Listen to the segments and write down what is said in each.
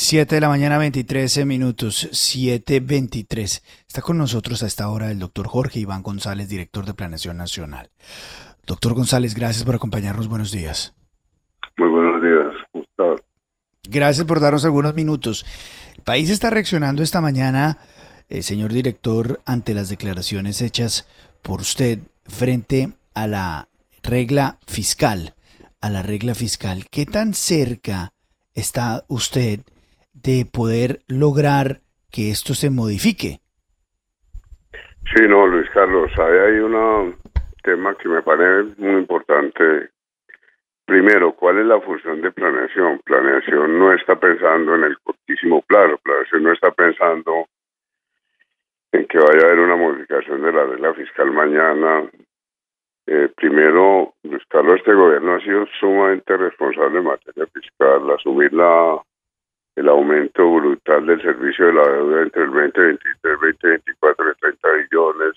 7 de la mañana, 23 minutos, 7.23. Está con nosotros a esta hora el doctor Jorge Iván González, director de Planeación Nacional. Doctor González, gracias por acompañarnos. Buenos días. Muy buenos días, Gustavo. Gracias por darnos algunos minutos. El país está reaccionando esta mañana, eh, señor director, ante las declaraciones hechas por usted frente a la regla fiscal. A la regla fiscal. ¿Qué tan cerca está usted de poder lograr que esto se modifique. Sí, no, Luis Carlos, hay un tema que me parece muy importante. Primero, ¿cuál es la función de planeación? Planeación no está pensando en el cortísimo plazo, planeación no está pensando en que vaya a haber una modificación de la regla fiscal mañana. Eh, primero, Luis Carlos, este gobierno ha sido sumamente responsable en materia fiscal, asumir la el aumento brutal del servicio de la deuda entre el 2023 y el 2024 de 30 billones,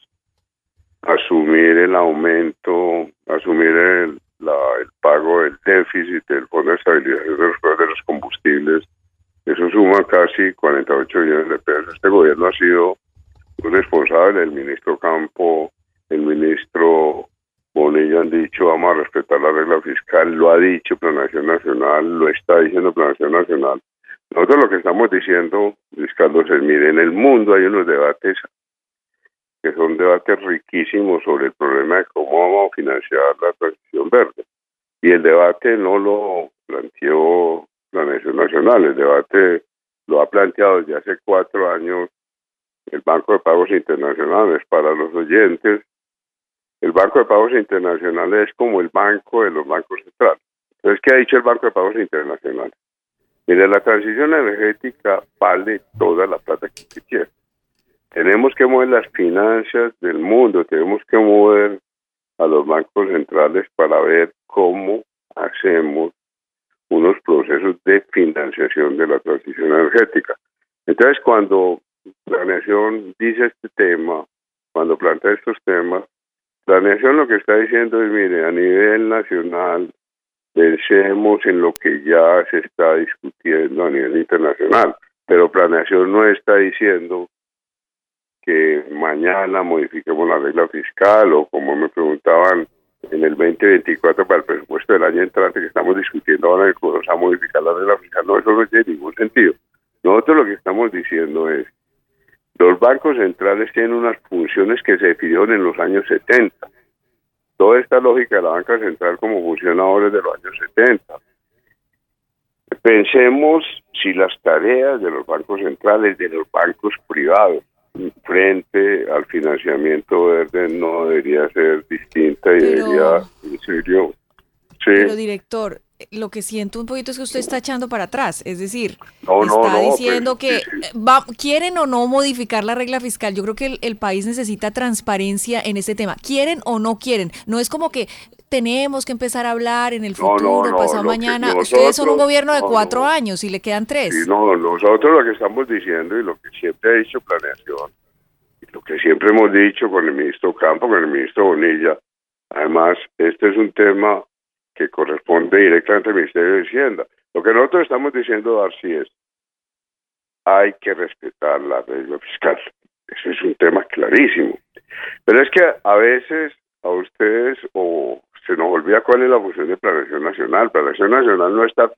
asumir el aumento, asumir el, el pago del déficit del Fondo de Estabilización de los, de los Combustibles, eso suma casi 48 billones de pesos. Este gobierno ha sido un responsable, el ministro Campo, el ministro Bonilla han dicho vamos a respetar la regla fiscal, lo ha dicho Planación Nacional, lo está diciendo Planación Nacional nosotros lo que estamos diciendo, Luis Carlos, mire, en el mundo hay unos debates que son debates riquísimos sobre el problema de cómo financiar la transición verde. Y el debate no lo planteó la Nación Nacional, el debate lo ha planteado desde hace cuatro años el Banco de Pagos Internacionales. Para los oyentes, el Banco de Pagos Internacionales es como el banco de los bancos centrales. Entonces, ¿qué ha dicho el Banco de Pagos Internacionales? Mire, la transición energética vale toda la plata que se quiere. Tenemos que mover las finanzas del mundo, tenemos que mover a los bancos centrales para ver cómo hacemos unos procesos de financiación de la transición energética. Entonces, cuando la nación dice este tema, cuando plantea estos temas, la nación lo que está diciendo es, mire, a nivel nacional pensemos en lo que ya se está discutiendo a nivel internacional, pero planeación no está diciendo que mañana modifiquemos la regla fiscal o como me preguntaban en el 2024 para el presupuesto del año entrante que estamos discutiendo ahora en el a modificar la regla fiscal, no, eso no tiene ningún sentido. Nosotros lo que estamos diciendo es, los bancos centrales tienen unas funciones que se definieron en los años 70 toda esta lógica de la banca central como funciona ahora desde los años 70. Pensemos si las tareas de los bancos centrales, de los bancos privados, frente al financiamiento verde no debería ser distinta y debería, en serio, Pero director, lo que siento un poquito es que usted está echando para atrás, es decir, está diciendo pues, que Va, quieren o no modificar la regla fiscal. Yo creo que el, país necesita transparencia en ese tema. ¿Quieren o no quieren? No es como que tenemos que empezar a hablar en el futuro, pasado mañana. Ustedes son un gobierno de cuatro años y le quedan tres. no, nosotros lo que estamos diciendo y lo que siempre ha dicho Planeación, y lo que siempre hemos dicho con el ministro Campo, con el ministro Bonilla, además, este es un tema que corresponde directamente al Ministerio de Hacienda. Lo que nosotros estamos diciendo, Darcy, es hay que respetar la regla fiscal. Eso es un tema clarísimo. Pero es que a veces a ustedes o se nos olvida cuál es la función de Planación Nacional. Planación Nacional no está,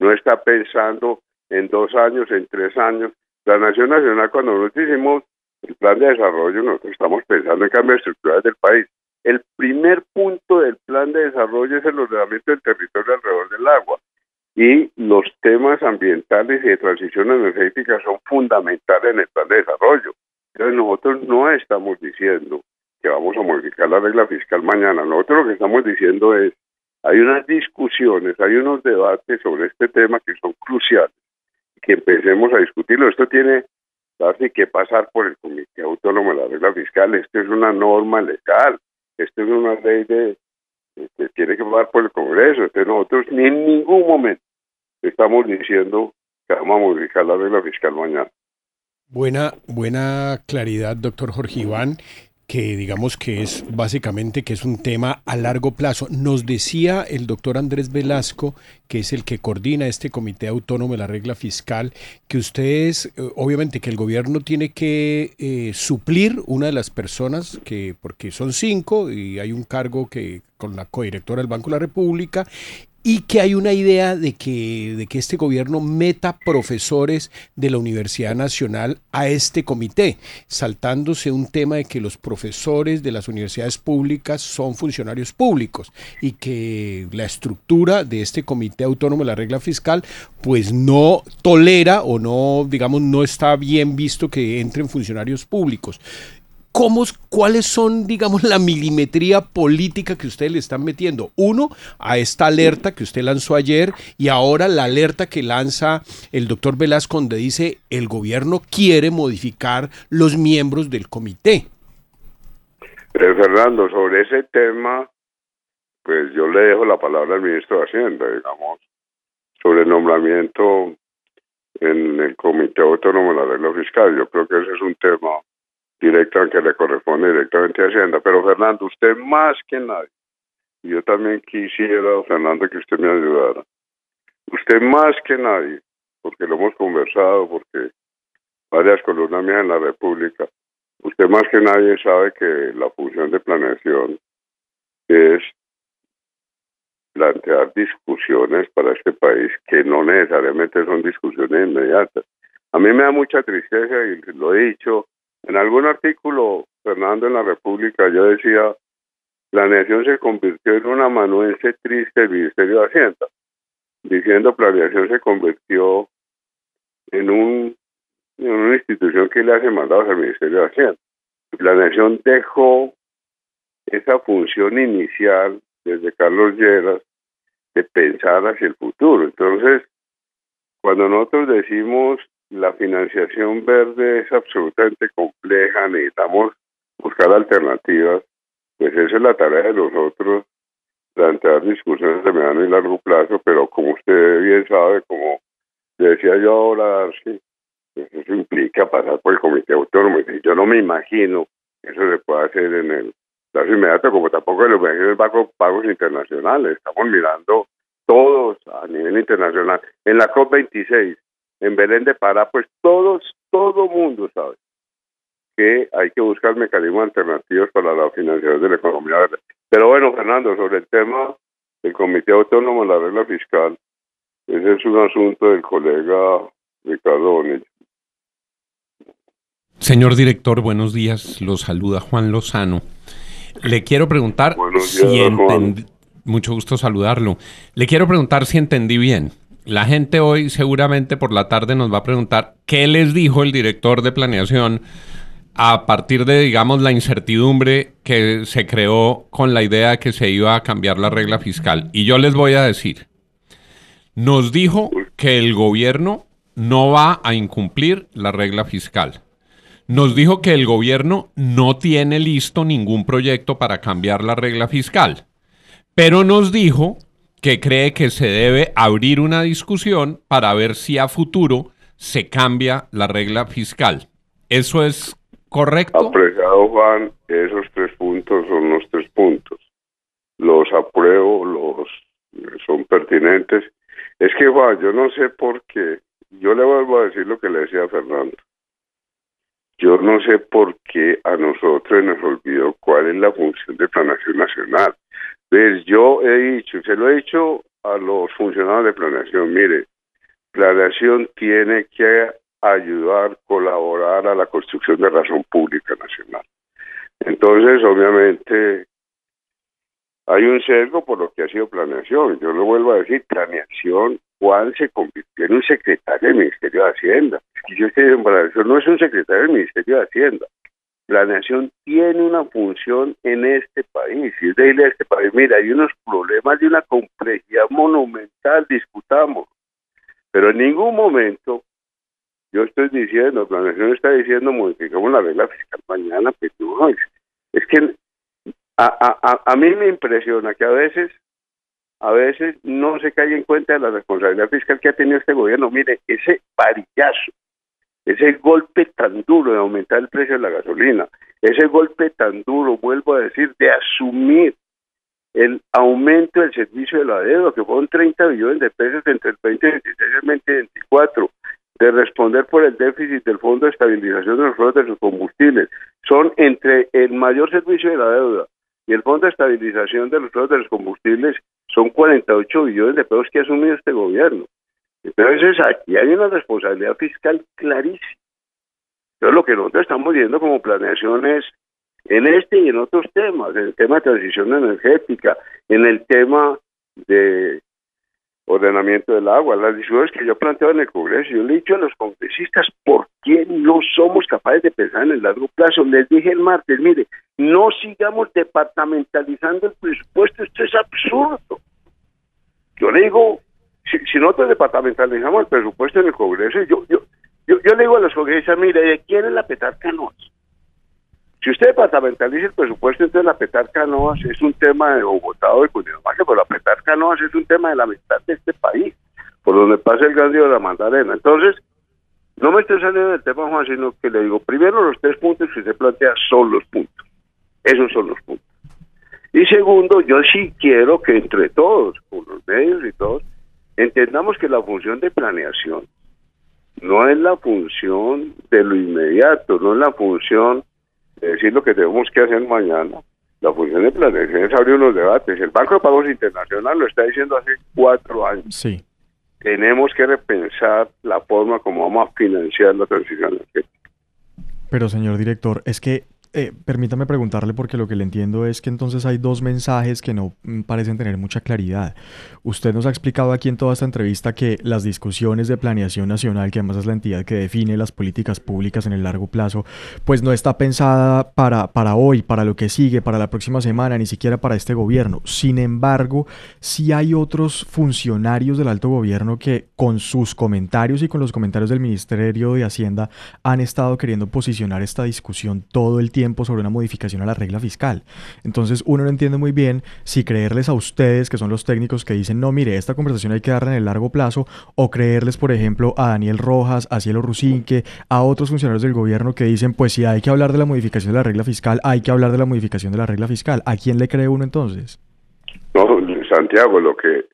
no está pensando en dos años, en tres años. Planación Nacional, cuando nosotros hicimos el plan de desarrollo, nosotros estamos pensando en cambios estructurales del país. El primer punto del plan de desarrollo es el ordenamiento del territorio alrededor del agua y los temas ambientales y de transición energética son fundamentales en el plan de desarrollo. Entonces nosotros no estamos diciendo que vamos a modificar la regla fiscal mañana. Nosotros lo que estamos diciendo es, hay unas discusiones, hay unos debates sobre este tema que son cruciales, que empecemos a discutirlo. Esto tiene que pasar por el Comité Autónomo de la Regla Fiscal. Esto es una norma legal. Esto es una ley de, que tiene que pasar por el Congreso. Entonces nosotros ni en ningún momento estamos diciendo que vamos a modificar la regla fiscal mañana. Buena, buena claridad, doctor Jorge Iván. Que digamos que es básicamente que es un tema a largo plazo. Nos decía el doctor Andrés Velasco, que es el que coordina este comité autónomo de la regla fiscal, que ustedes, eh, obviamente que el gobierno tiene que eh, suplir una de las personas, que porque son cinco y hay un cargo que con la codirectora del Banco de la República, y que hay una idea de que, de que este gobierno meta profesores de la Universidad Nacional a este comité, saltándose un tema de que los profesores de las universidades públicas son funcionarios públicos y que la estructura de este comité autónomo de la regla fiscal pues no tolera o no, digamos, no está bien visto que entren funcionarios públicos. ¿Cómo, ¿Cuáles son, digamos, la milimetría política que ustedes le están metiendo? Uno, a esta alerta que usted lanzó ayer y ahora la alerta que lanza el doctor Velasco donde dice el gobierno quiere modificar los miembros del comité. Fernando, sobre ese tema, pues yo le dejo la palabra al ministro de Hacienda, digamos, sobre el nombramiento en el Comité Autónomo de la Regla Fiscal. Yo creo que ese es un tema directa que le corresponde directamente a Hacienda. Pero Fernando, usted más que nadie, y yo también quisiera, Fernando, que usted me ayudara. Usted más que nadie, porque lo hemos conversado, porque varias columnas mías en la República, usted más que nadie sabe que la función de planeación es plantear discusiones para este país que no necesariamente son discusiones inmediatas. A mí me da mucha tristeza y lo he dicho en algún artículo, Fernando, en la República, yo decía, la nación se convirtió en un amanuense triste del Ministerio de Hacienda, diciendo planeación se convirtió en, un, una institución que le hace mandados al Ministerio de Hacienda. Planeación dejó esa función inicial desde Carlos Lleras de pensar hacia el futuro. Entonces, cuando nosotros decimos la financiación verde es absolutamente compleja, necesitamos buscar alternativas, pues esa es la tarea de nosotros, plantear discusiones de mediano y largo plazo, pero como usted bien sabe, como decía yo ahora, sí, pues eso implica pasar por el comité autónomo, y yo no me imagino que eso se pueda hacer en el plazo inmediato, como tampoco en los pagos internacionales, estamos mirando todos a nivel internacional. En la COP26 en Belén de Pará, pues todos, todo mundo sabe que hay que buscar mecanismos alternativos para la financiación de la economía verde. Pero bueno, Fernando, sobre el tema del Comité Autónomo de la Regla Fiscal, ese es un asunto del colega Ricardo Bonilla. Señor director, buenos días. Lo saluda Juan Lozano. Le quiero preguntar si entendí, mucho gusto saludarlo. Le quiero preguntar si entendí bien. La gente hoy seguramente por la tarde nos va a preguntar qué les dijo el director de planeación a partir de, digamos, la incertidumbre que se creó con la idea que se iba a cambiar la regla fiscal. Y yo les voy a decir, nos dijo que el gobierno no va a incumplir la regla fiscal. Nos dijo que el gobierno no tiene listo ningún proyecto para cambiar la regla fiscal. Pero nos dijo que cree que se debe abrir una discusión para ver si a futuro se cambia la regla fiscal. ¿Eso es correcto? Apreciado Juan, esos tres puntos son los tres puntos. Los apruebo, los son pertinentes. Es que Juan, yo no sé por qué, yo le vuelvo a decir lo que le decía a Fernando. Yo no sé por qué a nosotros nos olvidó cuál es la función de planación nacional. Pues yo he dicho, se lo he dicho a los funcionarios de planeación, mire, planeación tiene que ayudar, colaborar a la construcción de razón pública nacional. Entonces, obviamente, hay un sesgo por lo que ha sido planeación. Yo lo vuelvo a decir, planeación, Juan se convirtió en un secretario del Ministerio de Hacienda. Y yo estoy en planeación, no es un secretario del Ministerio de Hacienda, planeación tiene una función en este país y es decirle a este país, mira, hay unos problemas de una complejidad monumental, discutamos, pero en ningún momento yo estoy diciendo, planeación está diciendo, modificamos la regla fiscal mañana, pero pues no, es, que a, a, a mí me impresiona que a veces a veces no se cae en cuenta de la responsabilidad fiscal que ha tenido este gobierno. Mire, ese varillazo ese golpe tan duro de aumentar el precio de la gasolina, ese golpe tan duro, vuelvo a decir, de asumir el aumento del servicio de la deuda, que fueron 30 billones de pesos entre el 2016 y el 2024, de responder por el déficit del Fondo de Estabilización de los Flujos de los Combustibles, son entre el mayor servicio de la deuda y el Fondo de Estabilización de los Flujos de los Combustibles, son 48 billones de pesos que ha asumido este gobierno. Entonces aquí hay una responsabilidad fiscal clarísima. Entonces lo que nosotros estamos viendo como planeación es en este y en otros temas, en el tema de transición energética, en el tema de ordenamiento del agua, las decisiones que yo planteo en el Congreso. Yo le he dicho a los congresistas, ¿por qué no somos capaces de pensar en el largo plazo? Les dije el martes, mire, no sigamos departamentalizando el presupuesto, esto es absurdo. Yo le digo, si, si nosotros departamentalizamos el presupuesto en el Congreso, yo, yo, yo, le digo a los congresistas, mire, ¿de quién es la petarca no? Si usted departamentaliza el presupuesto, entonces la petarca no es un tema de Bogotá o de Cundinamarca, pero la petarca no es un tema de la mitad de este país, por donde pasa el gran río de la Magdalena. Entonces, no me estoy saliendo del tema, Juan, sino que le digo, primero los tres puntos que usted plantea son los puntos. Esos son los puntos. Y segundo, yo sí quiero que entre todos, con los medios y todos, entendamos que la función de planeación no es la función de lo inmediato, no es la función de decir lo que tenemos que hacer mañana. La función de planeación es abrir unos debates. El Banco de Pagos Internacional lo está diciendo hace cuatro años. Sí. Tenemos que repensar la forma como vamos a financiar la transición energética. Pero, señor director, es que eh, permítame preguntarle porque lo que le entiendo es que entonces hay dos mensajes que no mm, parecen tener mucha claridad. Usted nos ha explicado aquí en toda esta entrevista que las discusiones de planeación nacional, que además es la entidad que define las políticas públicas en el largo plazo, pues no está pensada para, para hoy, para lo que sigue, para la próxima semana, ni siquiera para este gobierno. Sin embargo, sí hay otros funcionarios del alto gobierno que con sus comentarios y con los comentarios del Ministerio de Hacienda han estado queriendo posicionar esta discusión todo el tiempo tiempo sobre una modificación a la regla fiscal. Entonces uno no entiende muy bien si creerles a ustedes, que son los técnicos que dicen, no, mire, esta conversación hay que darla en el largo plazo, o creerles, por ejemplo, a Daniel Rojas, a Cielo Rusinque, a otros funcionarios del gobierno que dicen, pues si hay que hablar de la modificación de la regla fiscal, hay que hablar de la modificación de la regla fiscal. ¿A quién le cree uno entonces? No, Santiago, lo que,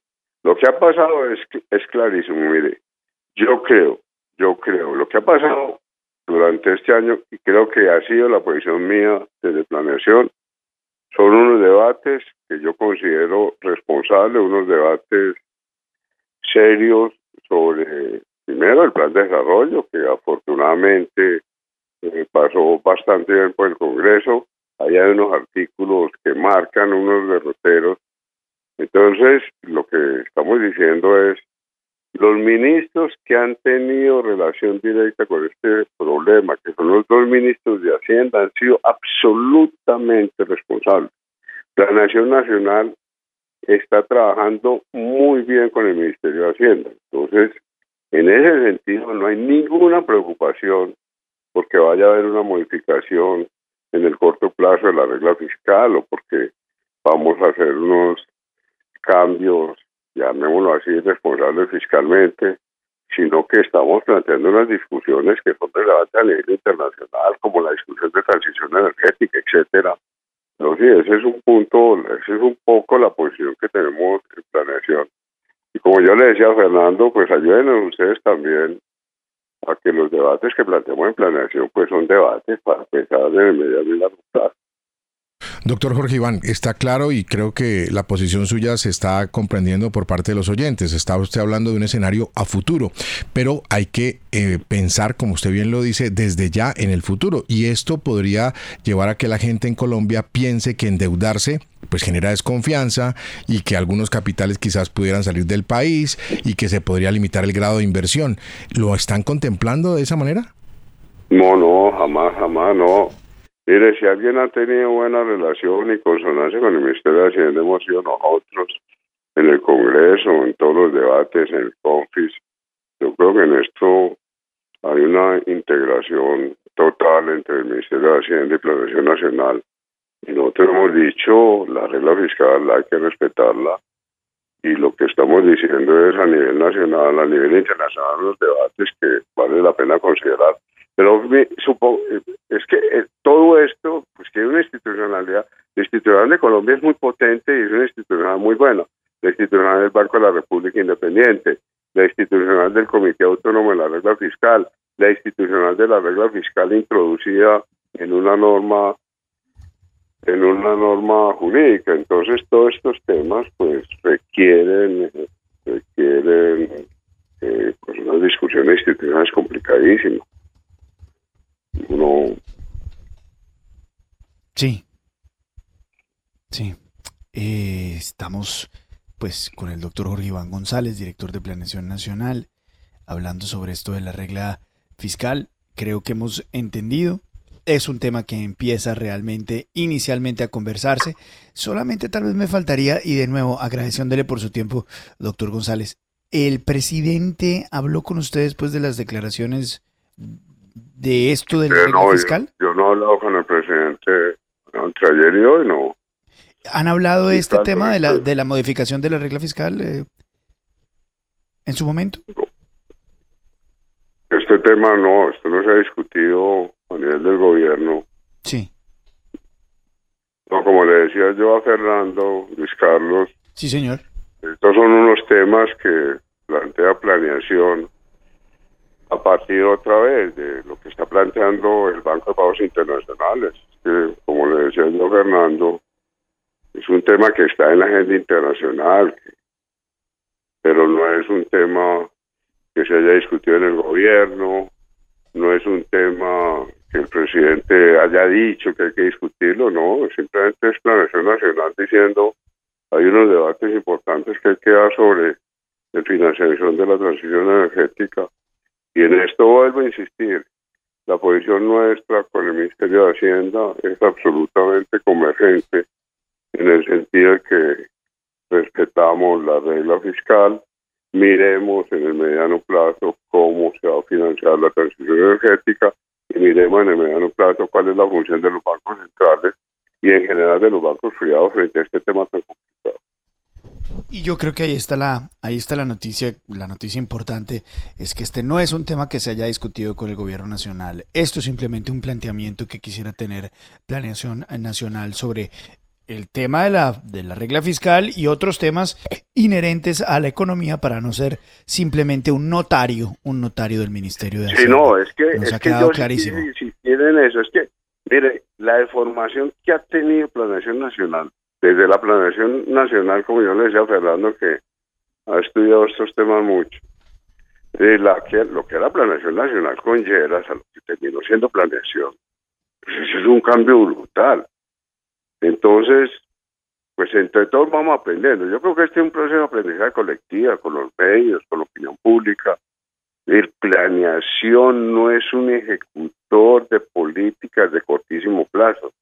lo que ha pasado es, es clarísimo, mire, yo creo, yo creo, lo que ha pasado durante este año y creo que ha sido la posición mía desde planeación. Son unos debates que yo considero responsables, unos debates serios sobre, primero, el plan de desarrollo, que afortunadamente eh, pasó bastante bien por el Congreso. Ahí hay unos artículos que marcan unos derroteros. Entonces, lo que estamos diciendo es, los ministros que han tenido relación directa con este problema, que son los dos ministros de Hacienda, han sido absolutamente responsables. La Nación Nacional está trabajando muy bien con el Ministerio de Hacienda. Entonces, en ese sentido, no hay ninguna preocupación porque vaya a haber una modificación en el corto plazo de la regla fiscal o porque vamos a hacer unos cambios llamémoslo así, responsables fiscalmente, sino que estamos planteando unas discusiones que son relevantes a nivel internacional, como la discusión de transición energética, etcétera. Entonces, ese es un punto, ese es un poco la posición que tenemos en planeación. Y como yo le decía a Fernando, pues ayuden ustedes también a que los debates que planteamos en planeación, pues son debates para pensar en el medio y largo plazo. Doctor Jorge Iván, está claro y creo que la posición suya se está comprendiendo por parte de los oyentes. Está usted hablando de un escenario a futuro, pero hay que eh, pensar, como usted bien lo dice, desde ya en el futuro. Y esto podría llevar a que la gente en Colombia piense que endeudarse pues genera desconfianza y que algunos capitales quizás pudieran salir del país y que se podría limitar el grado de inversión. ¿Lo están contemplando de esa manera? No, no, jamás, jamás, no. Mire, si alguien ha tenido buena relación y consonancia con el Ministerio de Hacienda, hemos sido nosotros en el Congreso, en todos los debates, en el CONFIS. Yo creo que en esto hay una integración total entre el Ministerio de Hacienda y Planación Nacional. Y nosotros hemos dicho, la regla fiscal hay que respetarla. Y lo que estamos diciendo es a nivel nacional, a nivel internacional, los debates que vale la pena considerar. Pero supongo, es que eh, todo esto de Colombia es muy potente y es una institucional muy buena. La institucional del Banco de la República Independiente, la institucional del Comité Autónomo de la Regla Fiscal, la institucional de la regla fiscal introducida en una norma en una norma jurídica. Entonces todos estos temas pues requieren requieren eh, pues unas discusiones institucionales complicadísimas. Uno Sí. Sí. Eh, estamos pues con el doctor Jorge Iván González, director de Planeación Nacional, hablando sobre esto de la regla fiscal. Creo que hemos entendido. Es un tema que empieza realmente inicialmente a conversarse. Solamente tal vez me faltaría, y de nuevo agradeciéndole por su tiempo, doctor González. ¿El presidente habló con usted después de las declaraciones de esto del eh, regla fiscal? Yo, no he hablado con el presidente entre ayer y hoy, no. ¿Han hablado de este tema de la, de la modificación de la regla fiscal eh, en su momento? Este tema no, esto no se ha discutido a nivel del gobierno. Sí. No, como le decía yo a Fernando, Luis Carlos. Sí, señor. Estos son unos temas que plantea planeación a partir otra vez de lo que está planteando el Banco de Pagos Internacionales. Que, como le decía yo a Fernando, es un tema que está en la agenda internacional, pero no es un tema que se haya discutido en el gobierno, no es un tema que el presidente haya dicho que hay que discutirlo, no, simplemente es planeación nacional diciendo hay unos debates importantes que hay que dar sobre la financiación de la transición energética. Y en esto vuelvo a insistir, la posición nuestra con el Ministerio de Hacienda es absolutamente convergente en el sentido de que respetamos la regla fiscal, miremos en el mediano plazo cómo se va a financiar la transición energética y miremos en el mediano plazo cuál es la función de los bancos centrales y en general de los bancos privados frente a este tema tan complicado. Y yo creo que ahí está la ahí está la noticia, la noticia importante es que este no es un tema que se haya discutido con el gobierno nacional. Esto es simplemente un planteamiento que quisiera tener planeación nacional sobre el tema de la, de la regla fiscal y otros temas inherentes a la economía para no ser simplemente un notario, un notario del Ministerio de Hacienda. Sí, no, es que, Nos ha quedado clarísimo. Si, tienen eso, es que, mire, la deformación que ha tenido Planeación Nacional, desde la Planeación Nacional, como yo le decía a Fernando, que ha estudiado estos temas mucho, de la que, lo que era Planeación Nacional con Lleras a lo que terminó siendo planeación, pues eso es un cambio brutal entonces, pues entre todos vamos aprendiendo. Yo creo que este es un proceso de aprendizaje colectiva, con los medios, con la opinión pública. El planeación no es un ejecutor de políticas de cortísimo plazo.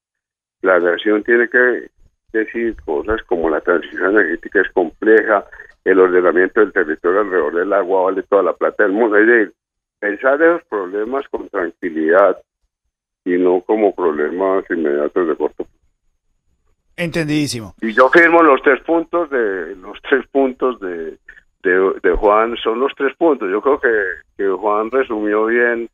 Planeación tiene que decir cosas como la transición energética es compleja, el ordenamiento del territorio alrededor del agua vale toda la plata del mundo. Es decir, pensar esos problemas con tranquilidad y no como problemas inmediatos de corto. Entendidísimo. Y yo firmo los tres puntos de los tres puntos de, de, Juan, son los tres puntos. Yo creo que, que, Juan resumió bien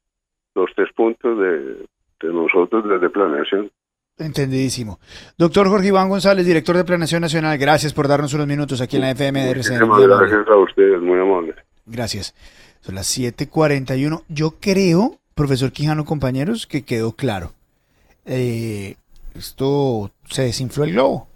los tres puntos de, de nosotros desde planeación. Entendidísimo. Doctor Jorge Iván González, director de Planeación Nacional, gracias por darnos unos minutos aquí en la FM de RCN. Gracias a ustedes, muy amable. Gracias. Son las 7:41. Yo creo, profesor Quijano, compañeros, que quedó claro. Eh, esto se desinfló el globo.